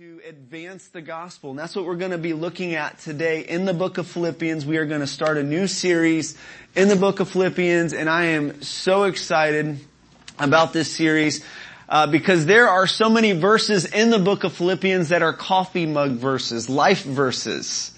to advance the gospel. And that's what we're going to be looking at today in the book of Philippians. We are going to start a new series in the book of Philippians and I am so excited about this series uh, because there are so many verses in the book of Philippians that are coffee mug verses, life verses.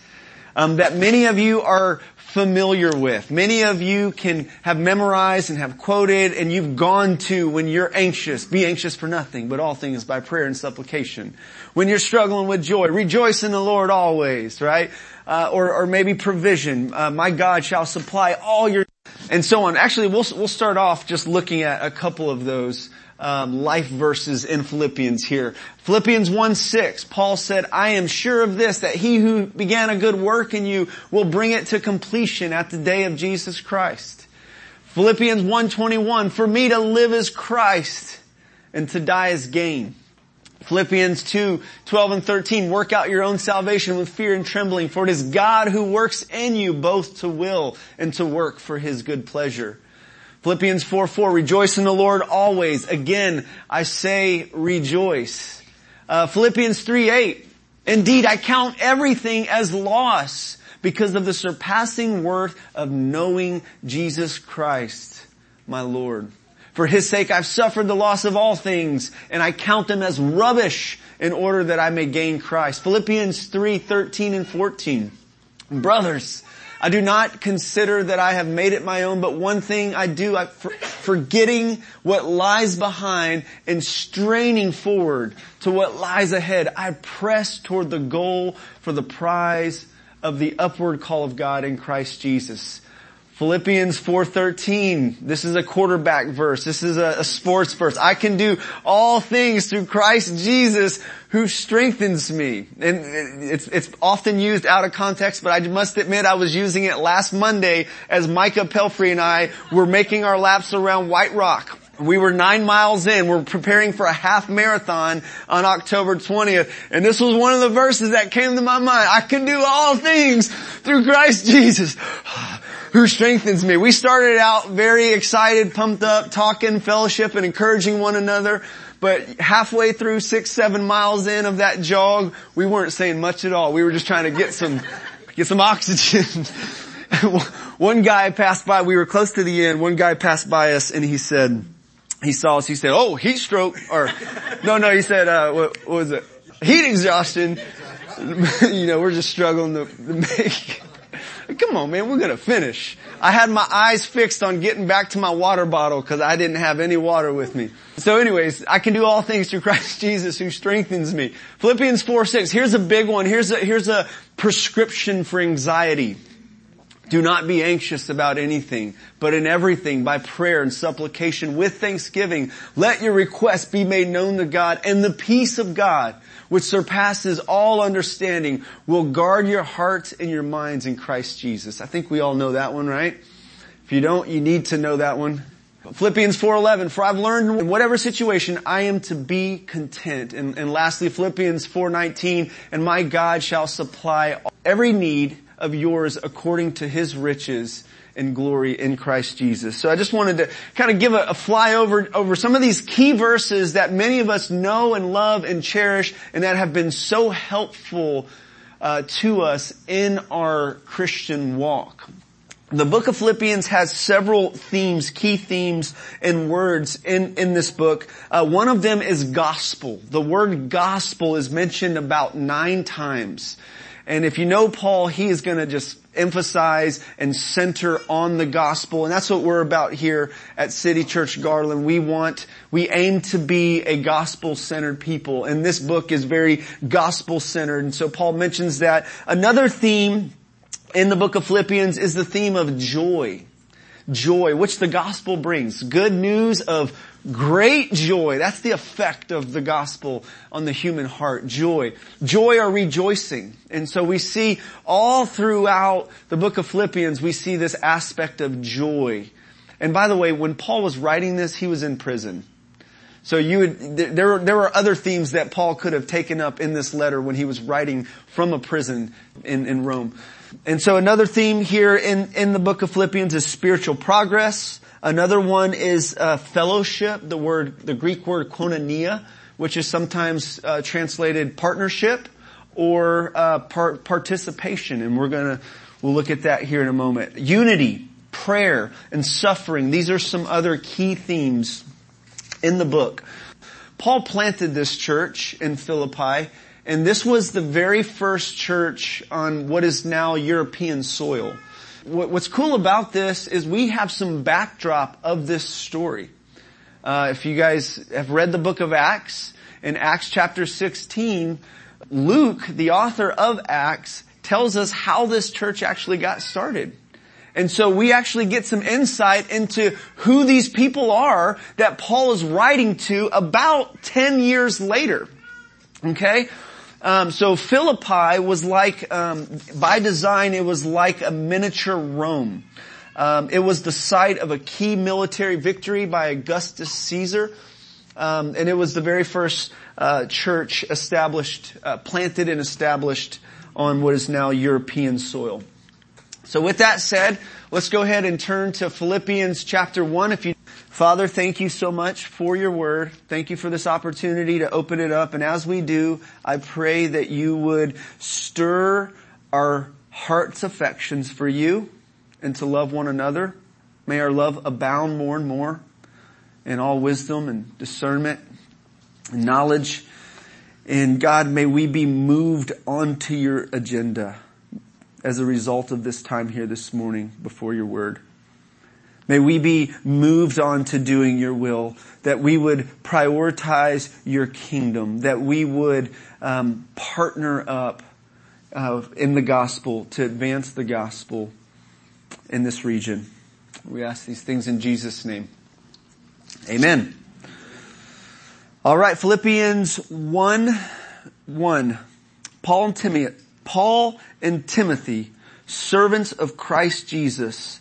Um, that many of you are familiar with. Many of you can have memorized and have quoted and you've gone to when you're anxious. Be anxious for nothing, but all things by prayer and supplication. When you're struggling with joy, rejoice in the Lord always, right? Uh, or, or maybe provision. Uh, my God shall supply all your, and so on. Actually, we'll, we'll start off just looking at a couple of those um, life verses in Philippians here. Philippians 1 6, Paul said, I am sure of this, that he who began a good work in you will bring it to completion at the day of Jesus Christ. Philippians 1.21, for me to live is Christ and to die is gain. Philippians 2, 12 and 13, work out your own salvation with fear and trembling, for it is God who works in you both to will and to work for his good pleasure. Philippians 4, 4, rejoice in the Lord always. Again, I say rejoice. Uh, Philippians 3, 8, indeed I count everything as loss because of the surpassing worth of knowing Jesus Christ, my Lord. For his sake I've suffered the loss of all things and I count them as rubbish in order that I may gain Christ. Philippians 3, 13 and 14. Brothers, I do not consider that I have made it my own, but one thing I do, I, for, forgetting what lies behind and straining forward to what lies ahead, I press toward the goal for the prize of the upward call of God in Christ Jesus. Philippians 4.13, this is a quarterback verse. This is a, a, sports verse. I can do all things through Christ Jesus who strengthens me. And it's, it's often used out of context, but I must admit I was using it last Monday as Micah Pelfrey and I were making our laps around White Rock. We were nine miles in. We're preparing for a half marathon on October 20th. And this was one of the verses that came to my mind. I can do all things through Christ Jesus who strengthens me. We started out very excited, pumped up, talking, fellowship, and encouraging one another. But halfway through six, seven miles in of that jog, we weren't saying much at all. We were just trying to get some, get some oxygen. one guy passed by, we were close to the end, one guy passed by us and he said, he saw us, he said, oh, heat stroke, or, no, no, he said, uh, what, what was it? Heat exhaustion. you know, we're just struggling to, to make, Come on man, we're gonna finish. I had my eyes fixed on getting back to my water bottle because I didn't have any water with me. So anyways, I can do all things through Christ Jesus who strengthens me. Philippians 4, 6. Here's a big one. Here's a, here's a prescription for anxiety. Do not be anxious about anything, but in everything by prayer and supplication with thanksgiving, let your requests be made known to God and the peace of God which surpasses all understanding, will guard your hearts and your minds in Christ Jesus. I think we all know that one, right? If you don't, you need to know that one. Philippians 4.11, for I've learned in whatever situation I am to be content. And, and lastly, Philippians 4.19, and my God shall supply every need of yours according to his riches and glory in Christ Jesus. So I just wanted to kind of give a, a flyover over some of these key verses that many of us know and love and cherish and that have been so helpful uh, to us in our Christian walk. The book of Philippians has several themes, key themes and words in, in this book. Uh, one of them is gospel. The word gospel is mentioned about nine times. And if you know Paul, he is going to just emphasize and center on the gospel. And that's what we're about here at City Church Garland. We want, we aim to be a gospel centered people. And this book is very gospel centered. And so Paul mentions that. Another theme in the book of Philippians is the theme of joy. Joy, which the gospel brings. Good news of Great joy. That's the effect of the gospel on the human heart. Joy. Joy or rejoicing. And so we see all throughout the book of Philippians, we see this aspect of joy. And by the way, when Paul was writing this, he was in prison. So you would, there, there were other themes that Paul could have taken up in this letter when he was writing from a prison in, in Rome. And so another theme here in, in the book of Philippians is spiritual progress. Another one is uh, fellowship, the word, the Greek word koinonia, which is sometimes uh, translated partnership or uh, par- participation, and we're gonna we'll look at that here in a moment. Unity, prayer, and suffering. These are some other key themes in the book. Paul planted this church in Philippi, and this was the very first church on what is now European soil. What's cool about this is we have some backdrop of this story. Uh, if you guys have read the book of Acts, in Acts chapter 16, Luke, the author of Acts, tells us how this church actually got started. And so we actually get some insight into who these people are that Paul is writing to about 10 years later. Okay? Um, so Philippi was like, um, by design, it was like a miniature Rome. Um, it was the site of a key military victory by Augustus Caesar. Um, and it was the very first uh, church established, uh, planted and established on what is now European soil. So with that said, let's go ahead and turn to Philippians chapter 1. If you, Father, thank you so much for your word. Thank you for this opportunity to open it up. And as we do, I pray that you would stir our heart's affections for you and to love one another. May our love abound more and more in all wisdom and discernment and knowledge. And God, may we be moved onto your agenda as a result of this time here this morning before your word. May we be moved on to doing your will, that we would prioritize your kingdom, that we would um, partner up uh, in the gospel to advance the gospel in this region. We ask these things in Jesus' name. Amen. All right, Philippians 1, 1. Paul and Timothy, Paul and Timothy, servants of Christ Jesus,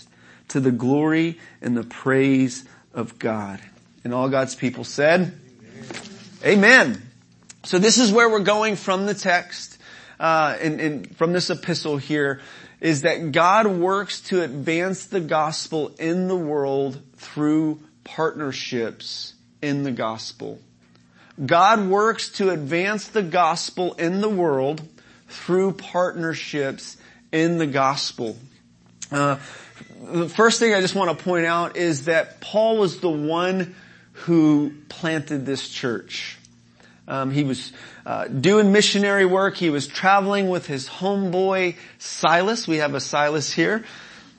to the glory and the praise of God. And all God's people said, Amen. Amen. So this is where we're going from the text, uh, and, and from this epistle here, is that God works to advance the gospel in the world through partnerships in the gospel. God works to advance the gospel in the world through partnerships in the gospel. Uh, the first thing I just want to point out is that Paul was the one who planted this church. Um, he was uh, doing missionary work. He was traveling with his homeboy Silas. We have a Silas here.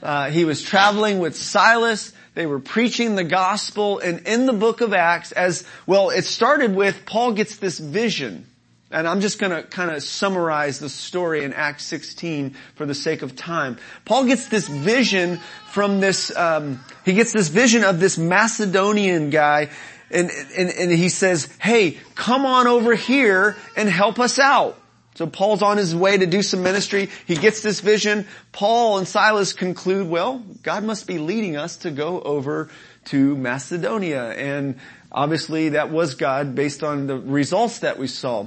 Uh, he was traveling with Silas. They were preaching the gospel, and in the book of Acts, as well, it started with Paul gets this vision and I'm just gonna kind of summarize the story in Acts 16 for the sake of time. Paul gets this vision from this, um, he gets this vision of this Macedonian guy and, and, and he says, hey, come on over here and help us out. So Paul's on his way to do some ministry. He gets this vision. Paul and Silas conclude, well, God must be leading us to go over to Macedonia. And obviously that was God based on the results that we saw.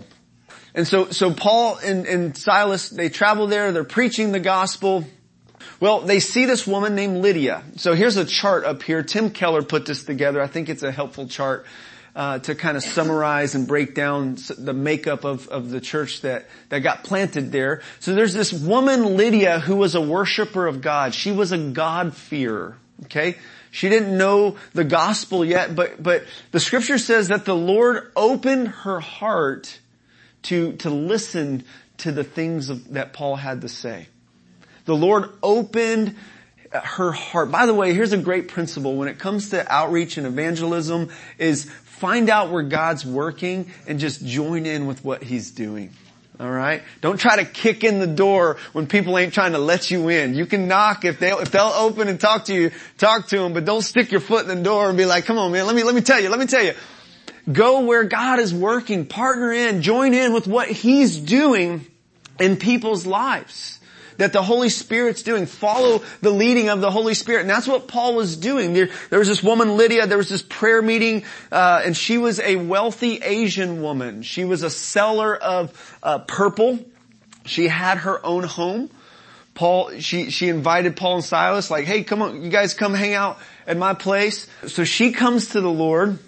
And so, so Paul and, and Silas, they travel there, they're preaching the gospel. Well, they see this woman named Lydia. So here's a chart up here. Tim Keller put this together. I think it's a helpful chart. Uh, to kind of summarize and break down the makeup of, of the church that, that got planted there. So there's this woman, Lydia, who was a worshiper of God. She was a God-fearer. Okay? She didn't know the gospel yet, but, but the scripture says that the Lord opened her heart to, to listen to the things of, that Paul had to say. The Lord opened her heart. By the way, here's a great principle when it comes to outreach and evangelism is find out where God's working and just join in with what He's doing. Alright? Don't try to kick in the door when people ain't trying to let you in. You can knock if they'll, if they'll open and talk to you, talk to them, but don't stick your foot in the door and be like, come on man, let me, let me tell you, let me tell you. Go where God is working, partner in, join in with what He's doing in people's lives that the Holy Spirit's doing. Follow the leading of the Holy Spirit. And that's what Paul was doing. There, there was this woman, Lydia, there was this prayer meeting, uh, and she was a wealthy Asian woman. She was a seller of uh, purple. She had her own home. Paul, she, she invited Paul and Silas, like, hey, come on, you guys come hang out at my place. So she comes to the Lord.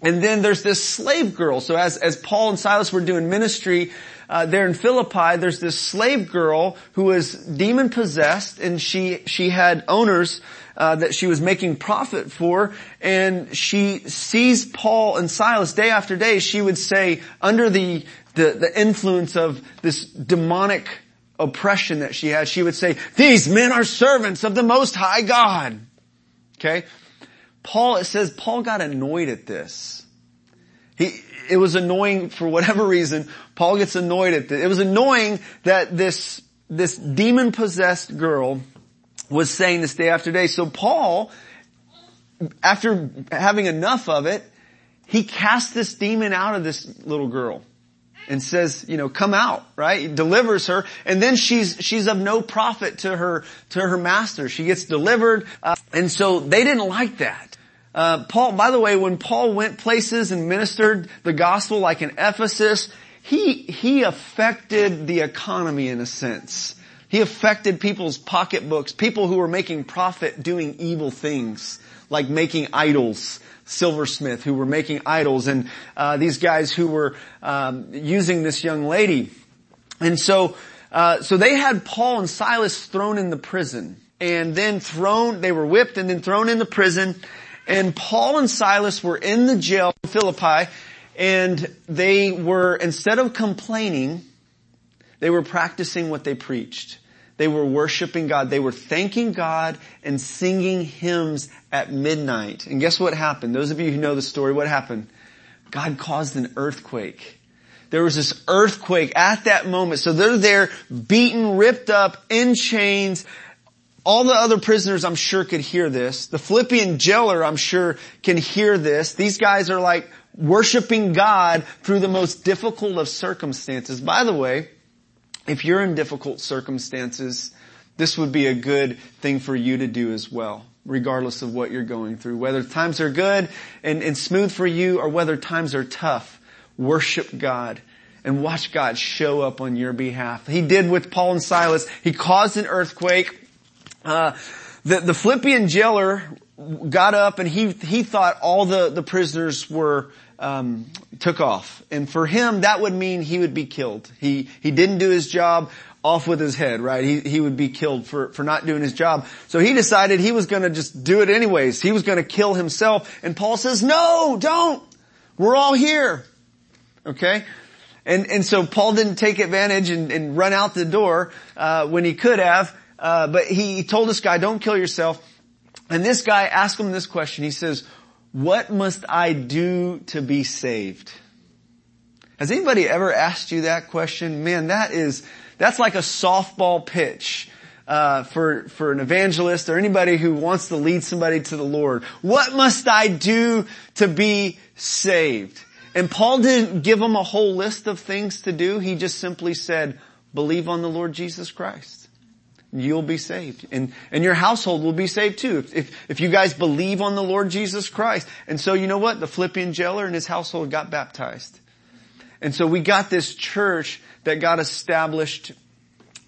And then there's this slave girl. So as, as Paul and Silas were doing ministry, uh, there in Philippi, there's this slave girl who was demon possessed and she, she had owners uh, that she was making profit for, and she sees Paul and Silas day after day. She would say, under the the, the influence of this demonic oppression that she had, she would say, "These men are servants of the Most High God." Okay, Paul. It says Paul got annoyed at this. He it was annoying for whatever reason. Paul gets annoyed at this. It was annoying that this, this demon possessed girl was saying this day after day. So Paul, after having enough of it, he cast this demon out of this little girl and says, you know, come out, right? He delivers her, and then she's she's of no profit to her to her master. She gets delivered, uh, and so they didn't like that. Uh, Paul, by the way, when Paul went places and ministered the gospel, like in Ephesus, he he affected the economy in a sense. He affected people's pocketbooks, people who were making profit doing evil things, like making idols silversmith who were making idols and uh, these guys who were um, using this young lady and so uh, so they had paul and silas thrown in the prison and then thrown they were whipped and then thrown in the prison and Paul and Silas were in the jail in Philippi and they were, instead of complaining, they were practicing what they preached. They were worshiping God. They were thanking God and singing hymns at midnight. And guess what happened? Those of you who know the story, what happened? God caused an earthquake. There was this earthquake at that moment. So they're there beaten, ripped up, in chains, all the other prisoners I'm sure could hear this. The Philippian jailer I'm sure can hear this. These guys are like worshiping God through the most difficult of circumstances. By the way, if you're in difficult circumstances, this would be a good thing for you to do as well, regardless of what you're going through. Whether times are good and, and smooth for you or whether times are tough, worship God and watch God show up on your behalf. He did with Paul and Silas. He caused an earthquake. Uh, the, the Philippian jailer got up and he, he thought all the, the prisoners were, um, took off. And for him, that would mean he would be killed. He, he didn't do his job off with his head, right? He, he would be killed for, for not doing his job. So he decided he was gonna just do it anyways. He was gonna kill himself. And Paul says, no, don't. We're all here. Okay? And, and so Paul didn't take advantage and, and run out the door, uh, when he could have. Uh, but he told this guy, don't kill yourself. And this guy asked him this question. He says, what must I do to be saved? Has anybody ever asked you that question? Man, that is, that's like a softball pitch. Uh, for for an evangelist or anybody who wants to lead somebody to the Lord, what must I do to be saved? And Paul didn't give them a whole list of things to do. He just simply said, believe on the Lord Jesus Christ you'll be saved. And, and your household will be saved too. If, if, if you guys believe on the Lord Jesus Christ. And so you know what? The Philippian jailer and his household got baptized. And so we got this church that got established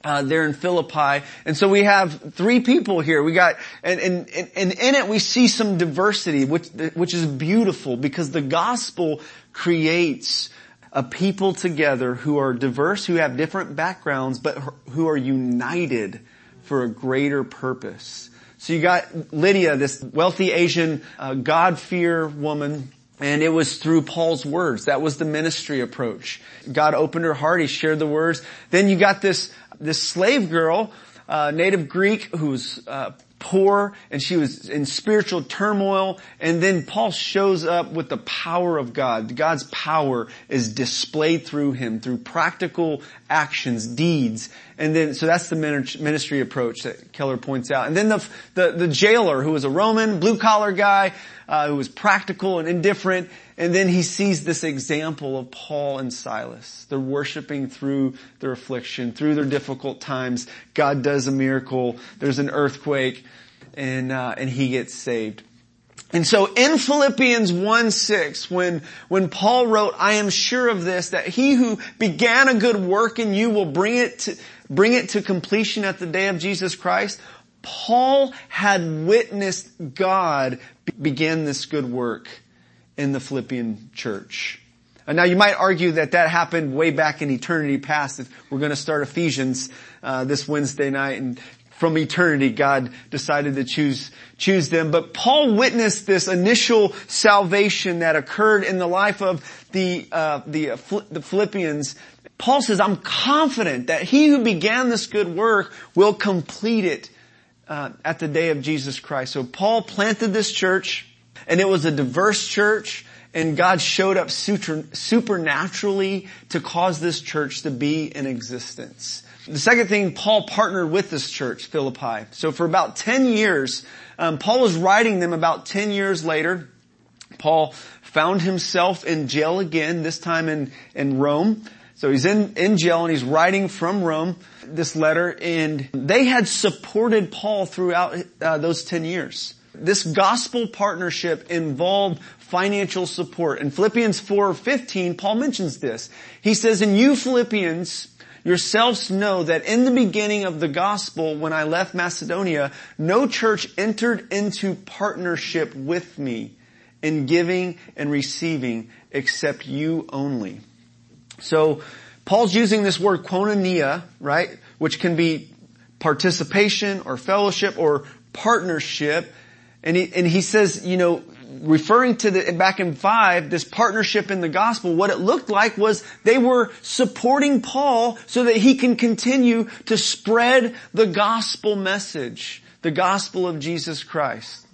uh, there in Philippi. And so we have three people here. We got, and, and, and in it we see some diversity, which, which is beautiful because the gospel creates a people together who are diverse, who have different backgrounds, but who are united for a greater purpose. So you got Lydia, this wealthy Asian uh, God-fear woman, and it was through Paul's words. That was the ministry approach. God opened her heart. He shared the words. Then you got this, this slave girl, uh, native Greek, who's uh, poor and she was in spiritual turmoil. And then Paul shows up with the power of God. God's power is displayed through him, through practical actions, deeds. And then, so that's the ministry approach that Keller points out. And then the, the, the jailer who was a Roman, blue collar guy, uh, who was practical and indifferent. And then he sees this example of Paul and Silas. They're worshiping through their affliction, through their difficult times. God does a miracle. There's an earthquake and, uh, and he gets saved. And so in Philippians 1 6, when, when Paul wrote, I am sure of this, that he who began a good work in you will bring it to, bring it to completion at the day of Jesus Christ. Paul had witnessed God begin this good work in the Philippian church. And now you might argue that that happened way back in eternity past. If we're going to start Ephesians uh, this Wednesday night, and from eternity, God decided to choose choose them. But Paul witnessed this initial salvation that occurred in the life of the uh, the, uh, the Philippians. Paul says, "I'm confident that he who began this good work will complete it uh, at the day of Jesus Christ." So Paul planted this church. And it was a diverse church and God showed up super, supernaturally to cause this church to be in existence. The second thing, Paul partnered with this church, Philippi. So for about 10 years, um, Paul was writing them about 10 years later. Paul found himself in jail again, this time in, in Rome. So he's in, in jail and he's writing from Rome this letter and they had supported Paul throughout uh, those 10 years. This gospel partnership involved financial support. In Philippians 4:15, Paul mentions this. He says, "And you Philippians yourselves know that in the beginning of the gospel, when I left Macedonia, no church entered into partnership with me in giving and receiving except you only." So, Paul's using this word koinonia, right? Which can be participation or fellowship or partnership. And he, and he says, you know, referring to the, back in five, this partnership in the gospel, what it looked like was they were supporting Paul so that he can continue to spread the gospel message, the gospel of Jesus Christ.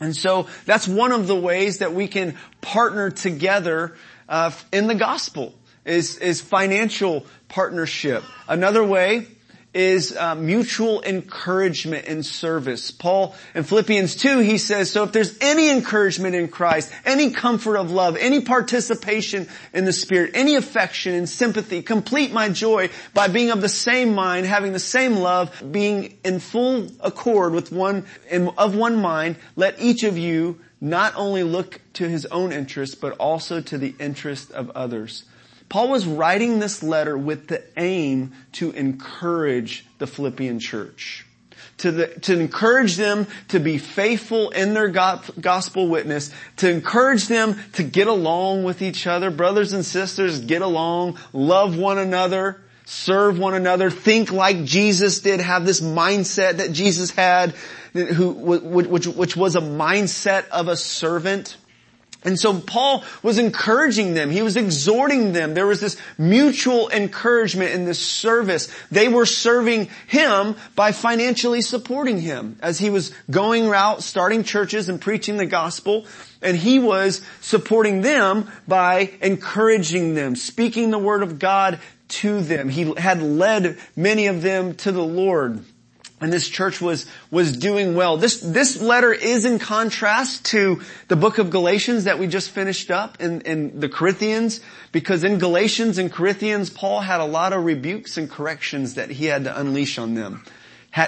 And so that's one of the ways that we can partner together uh, in the gospel is, is financial partnership. Another way is uh, mutual encouragement and service. Paul in Philippians 2, he says, so if there's any encouragement in Christ, any comfort of love, any participation in the Spirit, any affection and sympathy, complete my joy by being of the same mind, having the same love, being in full accord with one, in, of one mind, let each of you not only look to his own interest, but also to the interest of others. Paul was writing this letter with the aim to encourage the Philippian church. To, the, to encourage them to be faithful in their gospel witness, to encourage them to get along with each other, brothers and sisters, get along, love one another, serve one another, think like Jesus did, have this mindset that Jesus had, who, which, which was a mindset of a servant. And so Paul was encouraging them. He was exhorting them. There was this mutual encouragement in this service. They were serving him by financially supporting him as he was going out, starting churches and preaching the gospel. And he was supporting them by encouraging them, speaking the word of God to them. He had led many of them to the Lord and this church was, was doing well. This, this letter is in contrast to the book of Galatians that we just finished up in, in the Corinthians, because in Galatians and Corinthians, Paul had a lot of rebukes and corrections that he had to unleash on them.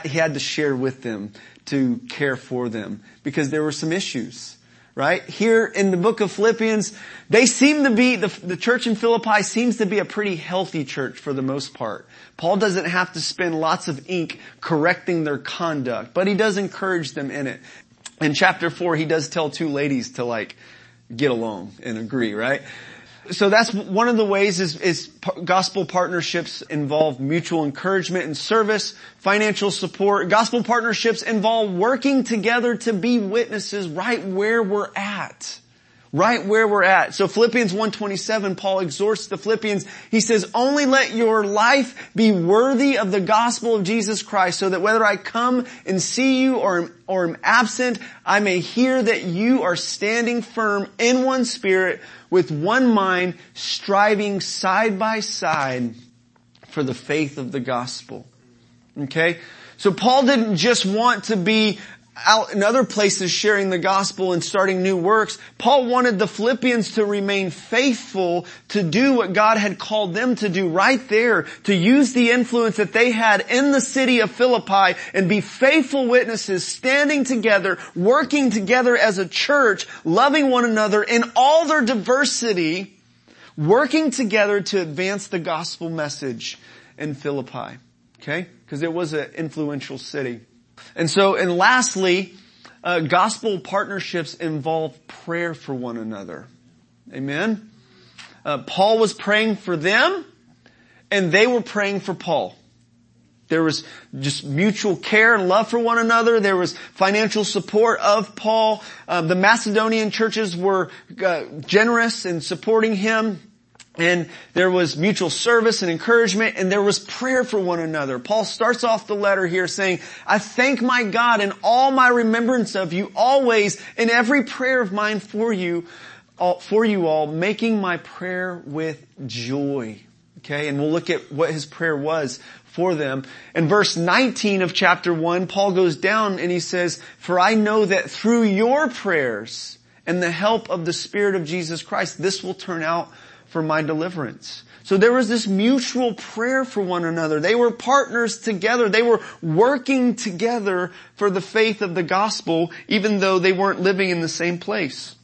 He had to share with them to care for them because there were some issues. Right? Here in the book of Philippians, they seem to be, the, the church in Philippi seems to be a pretty healthy church for the most part. Paul doesn't have to spend lots of ink correcting their conduct, but he does encourage them in it. In chapter four, he does tell two ladies to like, get along and agree, right? So that's one of the ways is, is gospel partnerships involve mutual encouragement and service, financial support. Gospel partnerships involve working together to be witnesses right where we're at right where we're at. So Philippians 127, Paul exhorts the Philippians. He says, only let your life be worthy of the gospel of Jesus Christ so that whether I come and see you or, or am absent, I may hear that you are standing firm in one spirit with one mind, striving side by side for the faith of the gospel. Okay? So Paul didn't just want to be out in other places sharing the gospel and starting new works, Paul wanted the Philippians to remain faithful to do what God had called them to do right there, to use the influence that they had in the city of Philippi and be faithful witnesses, standing together, working together as a church, loving one another in all their diversity, working together to advance the gospel message in Philippi. Okay? Because it was an influential city. And so, and lastly, uh, gospel partnerships involve prayer for one another. Amen. Uh, Paul was praying for them, and they were praying for Paul. There was just mutual care and love for one another. There was financial support of Paul. Uh, the Macedonian churches were uh, generous in supporting him. And there was mutual service and encouragement and there was prayer for one another. Paul starts off the letter here saying, I thank my God in all my remembrance of you always in every prayer of mine for you, for you all, making my prayer with joy. Okay, and we'll look at what his prayer was for them. In verse 19 of chapter 1, Paul goes down and he says, For I know that through your prayers and the help of the Spirit of Jesus Christ, this will turn out for my deliverance. So there was this mutual prayer for one another. They were partners together. They were working together for the faith of the gospel, even though they weren't living in the same place.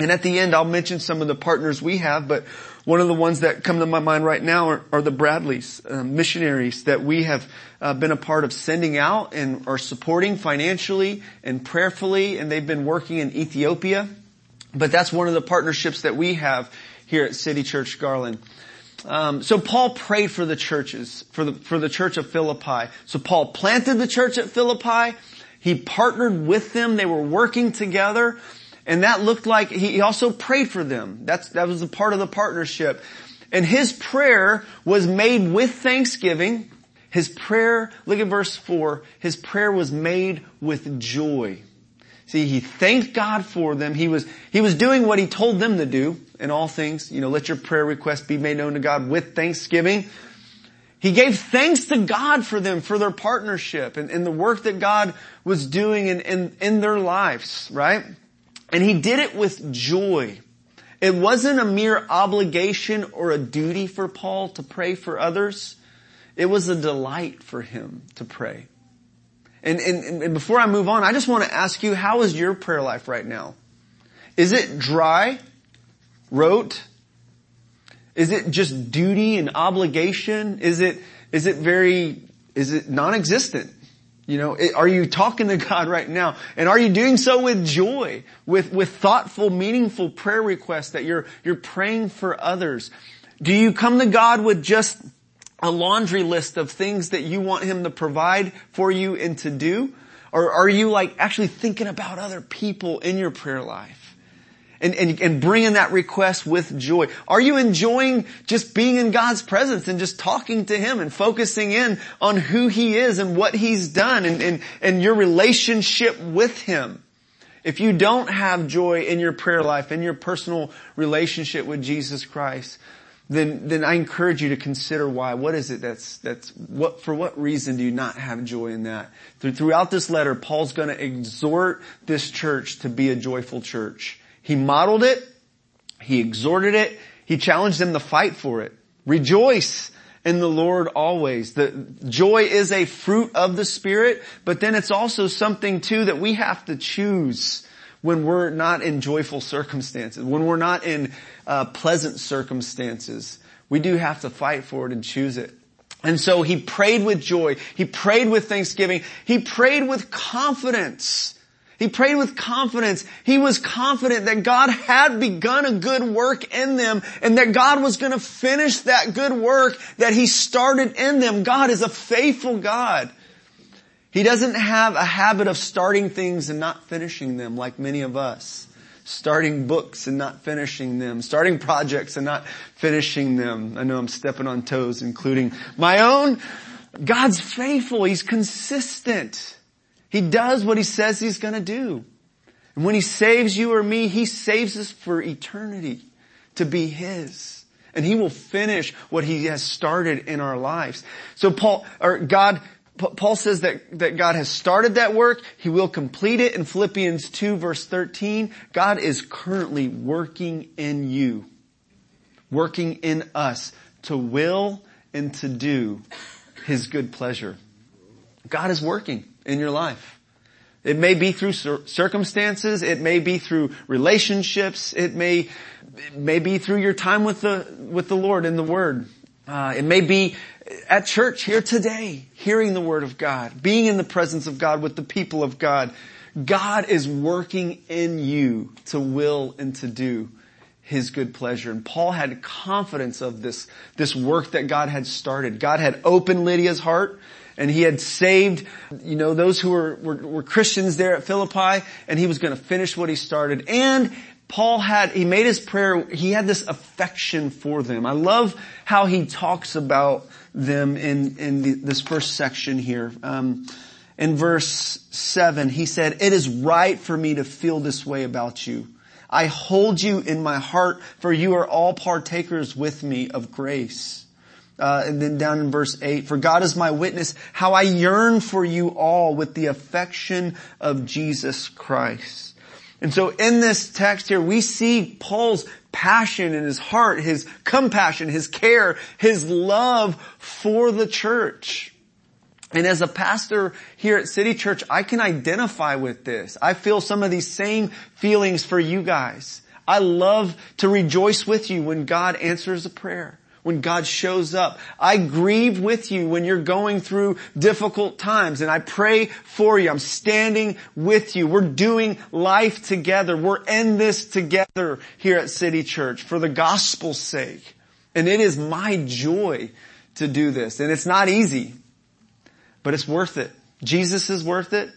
And at the end, I'll mention some of the partners we have, but one of the ones that come to my mind right now are, are the Bradleys, uh, missionaries that we have uh, been a part of sending out and are supporting financially and prayerfully, and they've been working in Ethiopia. But that's one of the partnerships that we have here at City Church Garland. Um, so Paul prayed for the churches, for the for the church of Philippi. So Paul planted the church at Philippi. He partnered with them. They were working together, and that looked like he also prayed for them. That's that was a part of the partnership. And his prayer was made with thanksgiving. His prayer, look at verse four. His prayer was made with joy. See, he thanked God for them. He was, he was doing what he told them to do in all things. You know, let your prayer request be made known to God with thanksgiving. He gave thanks to God for them, for their partnership and, and the work that God was doing in, in, in their lives, right? And he did it with joy. It wasn't a mere obligation or a duty for Paul to pray for others. It was a delight for him to pray. And, and, and before I move on, I just want to ask you, how is your prayer life right now? Is it dry, rote? Is it just duty and obligation? Is it, is it very, is it non-existent? You know, are you talking to God right now? And are you doing so with joy, with, with thoughtful, meaningful prayer requests that you're, you're praying for others? Do you come to God with just a laundry list of things that you want Him to provide for you and to do? Or are you like actually thinking about other people in your prayer life? And, and, and bringing that request with joy. Are you enjoying just being in God's presence and just talking to Him and focusing in on who He is and what He's done and, and, and your relationship with Him? If you don't have joy in your prayer life, in your personal relationship with Jesus Christ, then, then I encourage you to consider why. What is it that's, that's, what, for what reason do you not have joy in that? Throughout this letter, Paul's gonna exhort this church to be a joyful church. He modeled it, he exhorted it, he challenged them to fight for it. Rejoice in the Lord always. The joy is a fruit of the Spirit, but then it's also something too that we have to choose when we're not in joyful circumstances, when we're not in uh, pleasant circumstances. We do have to fight for it and choose it. And so he prayed with joy. He prayed with thanksgiving. He prayed with confidence. He prayed with confidence. He was confident that God had begun a good work in them and that God was going to finish that good work that he started in them. God is a faithful God. He doesn't have a habit of starting things and not finishing them like many of us. Starting books and not finishing them. Starting projects and not finishing them. I know I'm stepping on toes, including my own. God's faithful. He's consistent. He does what he says he's gonna do. And when he saves you or me, he saves us for eternity to be his. And he will finish what he has started in our lives. So Paul, or God, Paul says that, that God has started that work. He will complete it in Philippians 2 verse 13. God is currently working in you. Working in us to will and to do His good pleasure. God is working in your life. It may be through circumstances. It may be through relationships. It may, it may be through your time with the, with the Lord in the Word. Uh, it may be at church here today, hearing the Word of God, being in the presence of God with the people of God. God is working in you to will and to do His good pleasure. And Paul had confidence of this, this work that God had started. God had opened Lydia's heart and he had saved, you know, those who were, were, were Christians there at Philippi and he was going to finish what he started. And Paul had, he made his prayer, he had this affection for them. I love how he talks about them in, in the, this first section here. Um, in verse 7, he said, It is right for me to feel this way about you. I hold you in my heart, for you are all partakers with me of grace. Uh, and then down in verse 8, for God is my witness, how I yearn for you all with the affection of Jesus Christ. And so in this text here, we see Paul's passion in his heart, his compassion, his care, his love for the church. And as a pastor here at City Church, I can identify with this. I feel some of these same feelings for you guys. I love to rejoice with you when God answers a prayer when God shows up. I grieve with you when you're going through difficult times and I pray for you. I'm standing with you. We're doing life together. We're in this together here at City Church for the gospel's sake. And it is my joy to do this. And it's not easy, but it's worth it. Jesus is worth it.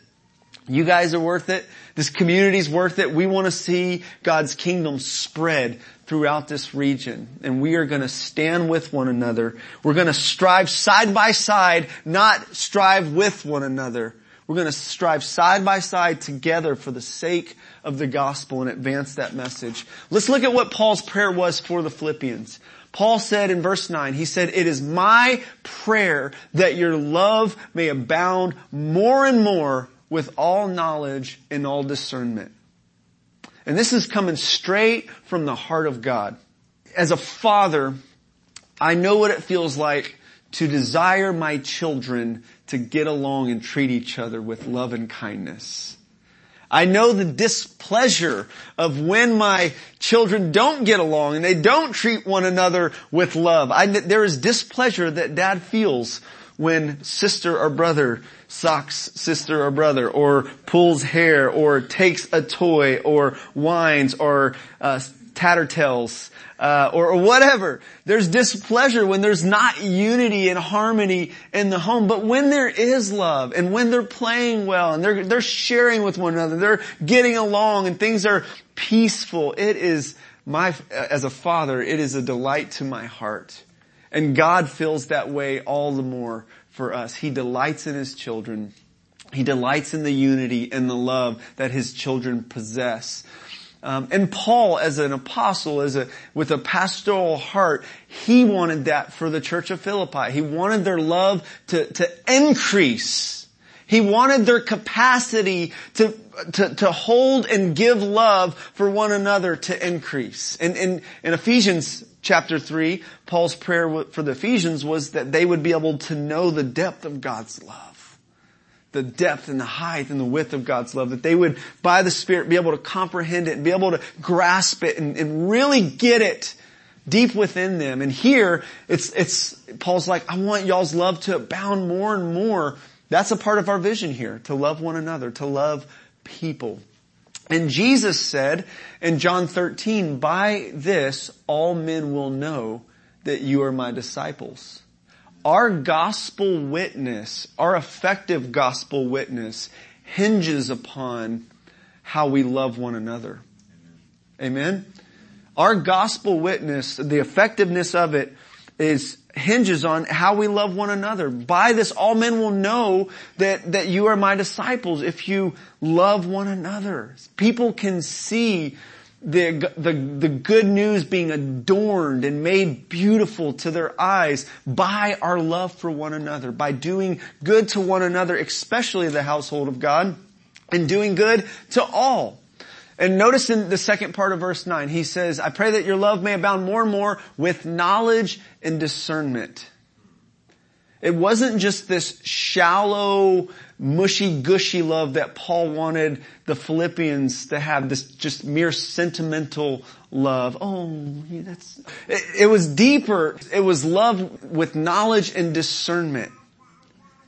You guys are worth it. This community's worth it. We want to see God's kingdom spread throughout this region. And we are going to stand with one another. We're going to strive side by side, not strive with one another. We're going to strive side by side together for the sake of the gospel and advance that message. Let's look at what Paul's prayer was for the Philippians. Paul said in verse 9, he said, it is my prayer that your love may abound more and more with all knowledge and all discernment and this is coming straight from the heart of God. As a father, I know what it feels like to desire my children to get along and treat each other with love and kindness. I know the displeasure of when my children don't get along and they don't treat one another with love. I, there is displeasure that dad feels when sister or brother socks sister or brother or pulls hair or takes a toy or whines or uh, tattertails uh, or, or, whatever. There's displeasure when there's not unity and harmony in the home. But when there is love and when they're playing well and they're, they're sharing with one another, they're getting along and things are peaceful, it is my, as a father, it is a delight to my heart and God feels that way all the more for us. He delights in His children. He delights in the unity and the love that His children possess. Um, and Paul, as an apostle, as a with a pastoral heart, he wanted that for the church of Philippi. He wanted their love to to increase. He wanted their capacity to, to, to hold and give love for one another to increase. And in, in Ephesians chapter 3, Paul's prayer for the Ephesians was that they would be able to know the depth of God's love. the depth and the height and the width of God's love, that they would, by the Spirit, be able to comprehend it and be able to grasp it and, and really get it deep within them. And here, it's, it's, Paul's like, I want y'all's love to abound more and more. That's a part of our vision here, to love one another, to love people. And Jesus said in John 13, by this all men will know that you are my disciples. Our gospel witness, our effective gospel witness hinges upon how we love one another. Amen. Our gospel witness, the effectiveness of it is hinges on how we love one another. By this all men will know that, that you are my disciples if you love one another. People can see the, the, the good news being adorned and made beautiful to their eyes by our love for one another, by doing good to one another, especially the household of God, and doing good to all. And notice in the second part of verse 9, he says, I pray that your love may abound more and more with knowledge and discernment. It wasn't just this shallow, mushy gushy love that Paul wanted the Philippians to have, this just mere sentimental love. Oh, that's, it, it was deeper. It was love with knowledge and discernment.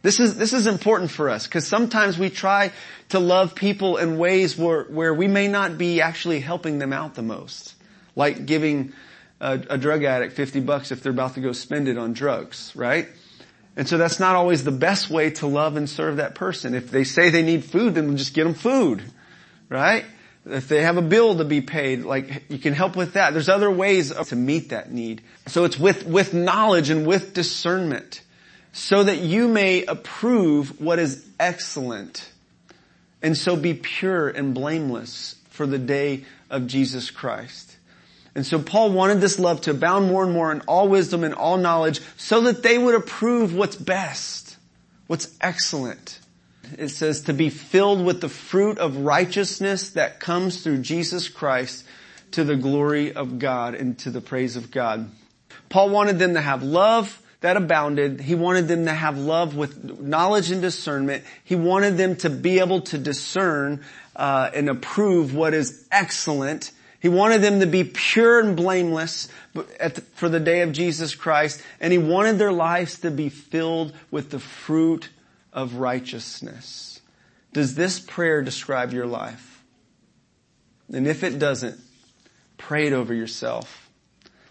This is, this is important for us because sometimes we try to love people in ways where, where we may not be actually helping them out the most. Like giving a, a drug addict 50 bucks if they're about to go spend it on drugs, right? And so that's not always the best way to love and serve that person. If they say they need food, then we'll just get them food, right? If they have a bill to be paid, like you can help with that. There's other ways to meet that need. So it's with, with knowledge and with discernment so that you may approve what is excellent and so be pure and blameless for the day of Jesus Christ. And so Paul wanted this love to abound more and more in all wisdom and all knowledge so that they would approve what's best, what's excellent. It says to be filled with the fruit of righteousness that comes through Jesus Christ to the glory of God and to the praise of God. Paul wanted them to have love, that abounded. He wanted them to have love with knowledge and discernment. He wanted them to be able to discern uh, and approve what is excellent. He wanted them to be pure and blameless the, for the day of Jesus Christ, and he wanted their lives to be filled with the fruit of righteousness. Does this prayer describe your life? And if it doesn't, pray it over yourself.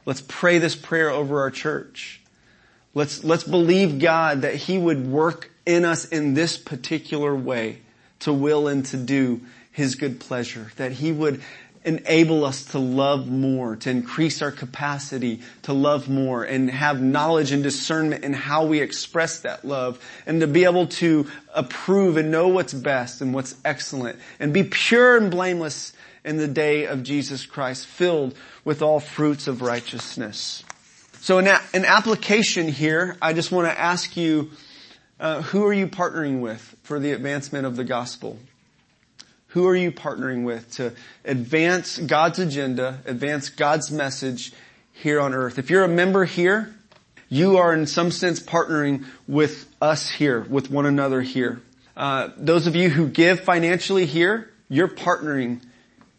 Let's pray this prayer over our church. Let's, let's believe God that He would work in us in this particular way to will and to do His good pleasure. That He would enable us to love more, to increase our capacity to love more and have knowledge and discernment in how we express that love and to be able to approve and know what's best and what's excellent and be pure and blameless in the day of Jesus Christ filled with all fruits of righteousness. So in, a, application here, I just want to ask you, uh, who are you partnering with for the advancement of the gospel? Who are you partnering with to advance God's agenda, advance God's message here on earth? If you're a member here, you are in some sense partnering with us here, with one another here. Uh, those of you who give financially here, you're partnering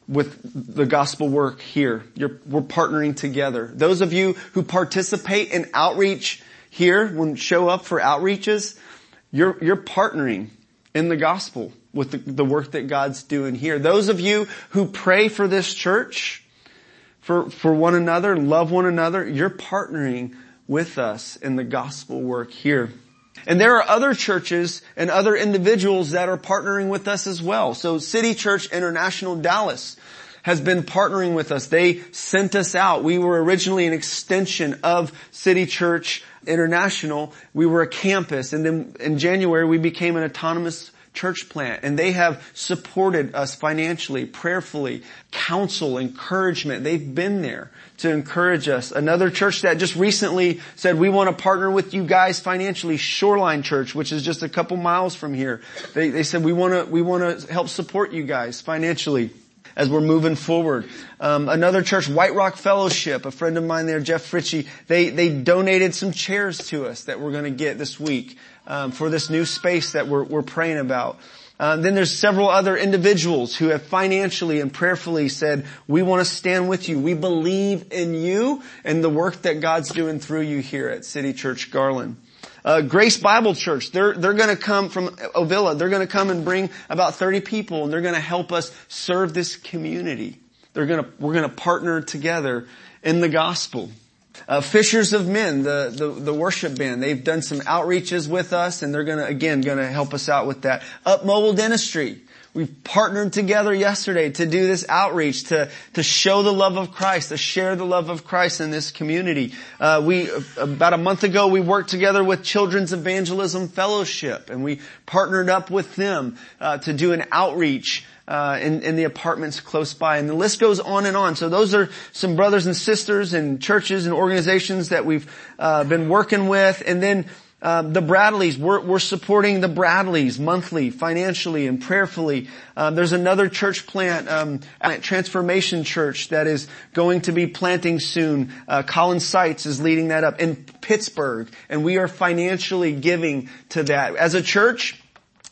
with the gospel work here. You're, we're partnering together. Those of you who participate in outreach here, when show up for outreaches, you're, you're partnering in the gospel with the, the work that God's doing here. Those of you who pray for this church, for, for one another, love one another, you're partnering with us in the gospel work here. And there are other churches and other individuals that are partnering with us as well. So City Church International Dallas has been partnering with us. They sent us out. We were originally an extension of City Church International. We were a campus and then in January we became an autonomous church plant and they have supported us financially, prayerfully, counsel, encouragement. They've been there to encourage us. Another church that just recently said, we want to partner with you guys financially, Shoreline Church, which is just a couple miles from here. They, they said, we want to, we want to help support you guys financially. As we're moving forward. Um, another church, White Rock Fellowship, a friend of mine there, Jeff Fritchie, they, they donated some chairs to us that we're going to get this week um, for this new space that we're, we're praying about. Uh, then there's several other individuals who have financially and prayerfully said, we want to stand with you. We believe in you and the work that God's doing through you here at City Church Garland. Uh, Grace Bible Church, they're, they're gonna come from Ovilla, they're gonna come and bring about 30 people and they're gonna help us serve this community. They're gonna, we're gonna partner together in the gospel. Uh, Fishers of Men, the, the, the worship band, they've done some outreaches with us and they're gonna, again, gonna help us out with that. Up Mobile Dentistry, We've partnered together yesterday to do this outreach, to, to show the love of Christ, to share the love of Christ in this community. Uh, we, about a month ago, we worked together with Children's Evangelism Fellowship, and we partnered up with them uh, to do an outreach uh, in, in, the apartments close by. And the list goes on and on. So those are some brothers and sisters and churches and organizations that we've uh, been working with. And then um, the Bradleys, we're, we're, supporting the Bradleys monthly, financially and prayerfully. Um, there's another church plant, um, Transformation Church, that is going to be planting soon. Uh, Colin Seitz is leading that up in Pittsburgh, and we are financially giving to that. As a church,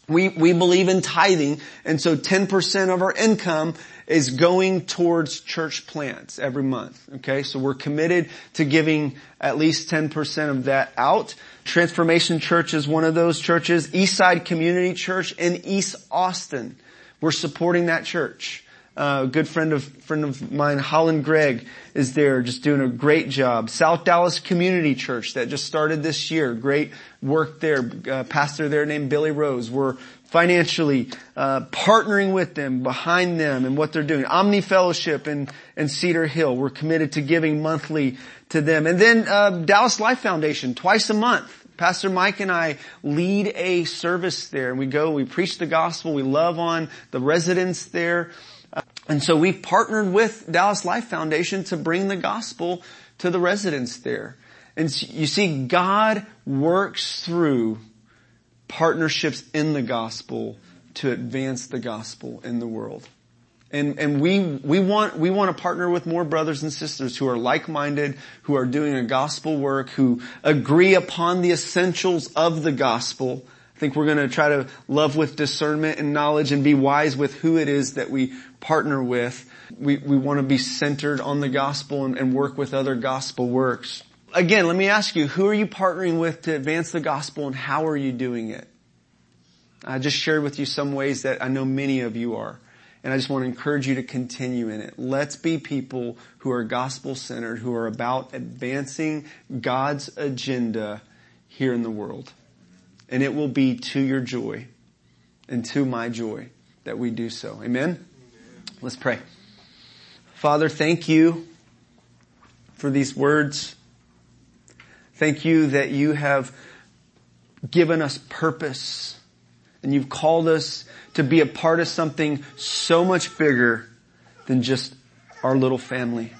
we, we believe in tithing, and so 10% of our income is going towards church plants every month. Okay, so we're committed to giving at least 10% of that out. Transformation Church is one of those churches. Eastside Community Church in East Austin. We're supporting that church. Uh, a good friend of friend of mine, Holland Gregg, is there, just doing a great job. South Dallas Community Church that just started this year, great work there. Uh, pastor there named Billy Rose. We're financially uh, partnering with them, behind them, and what they're doing. Omni Fellowship in, in Cedar Hill, we're committed to giving monthly to them. And then uh, Dallas Life Foundation, twice a month. Pastor Mike and I lead a service there, and we go, we preach the gospel, we love on the residents there. Uh, and so we've partnered with Dallas Life Foundation to bring the gospel to the residents there. And you see, God works through partnerships in the gospel to advance the gospel in the world. And, and we, we want, we want to partner with more brothers and sisters who are like-minded, who are doing a gospel work, who agree upon the essentials of the gospel. I think we're going to try to love with discernment and knowledge and be wise with who it is that we partner with. We, we want to be centered on the gospel and, and work with other gospel works. Again, let me ask you, who are you partnering with to advance the gospel and how are you doing it? I just shared with you some ways that I know many of you are. And I just want to encourage you to continue in it. Let's be people who are gospel centered, who are about advancing God's agenda here in the world. And it will be to your joy and to my joy that we do so. Amen? Let's pray. Father, thank you for these words. Thank you that you have given us purpose and you've called us to be a part of something so much bigger than just our little family,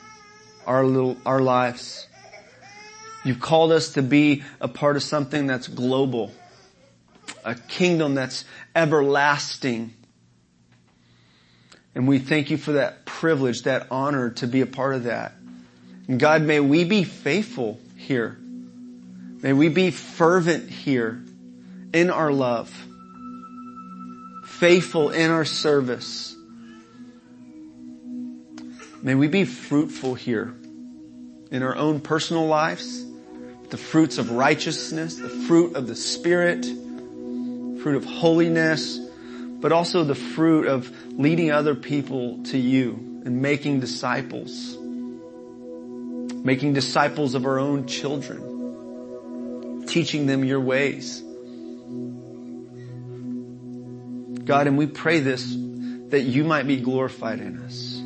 our little, our lives. You've called us to be a part of something that's global, a kingdom that's everlasting, and we thank you for that privilege, that honor to be a part of that. And God, may we be faithful here. May we be fervent here in our love. Faithful in our service. May we be fruitful here in our own personal lives, the fruits of righteousness, the fruit of the Spirit, fruit of holiness, but also the fruit of leading other people to you and making disciples. Making disciples of our own children. Teaching them your ways. God, and we pray this that you might be glorified in us.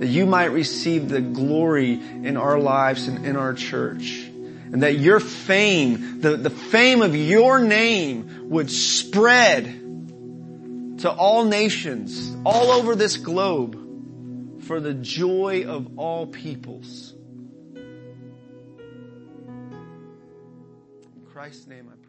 That you might receive the glory in our lives and in our church. And that your fame, the, the fame of your name would spread to all nations, all over this globe, for the joy of all peoples. In Christ's name I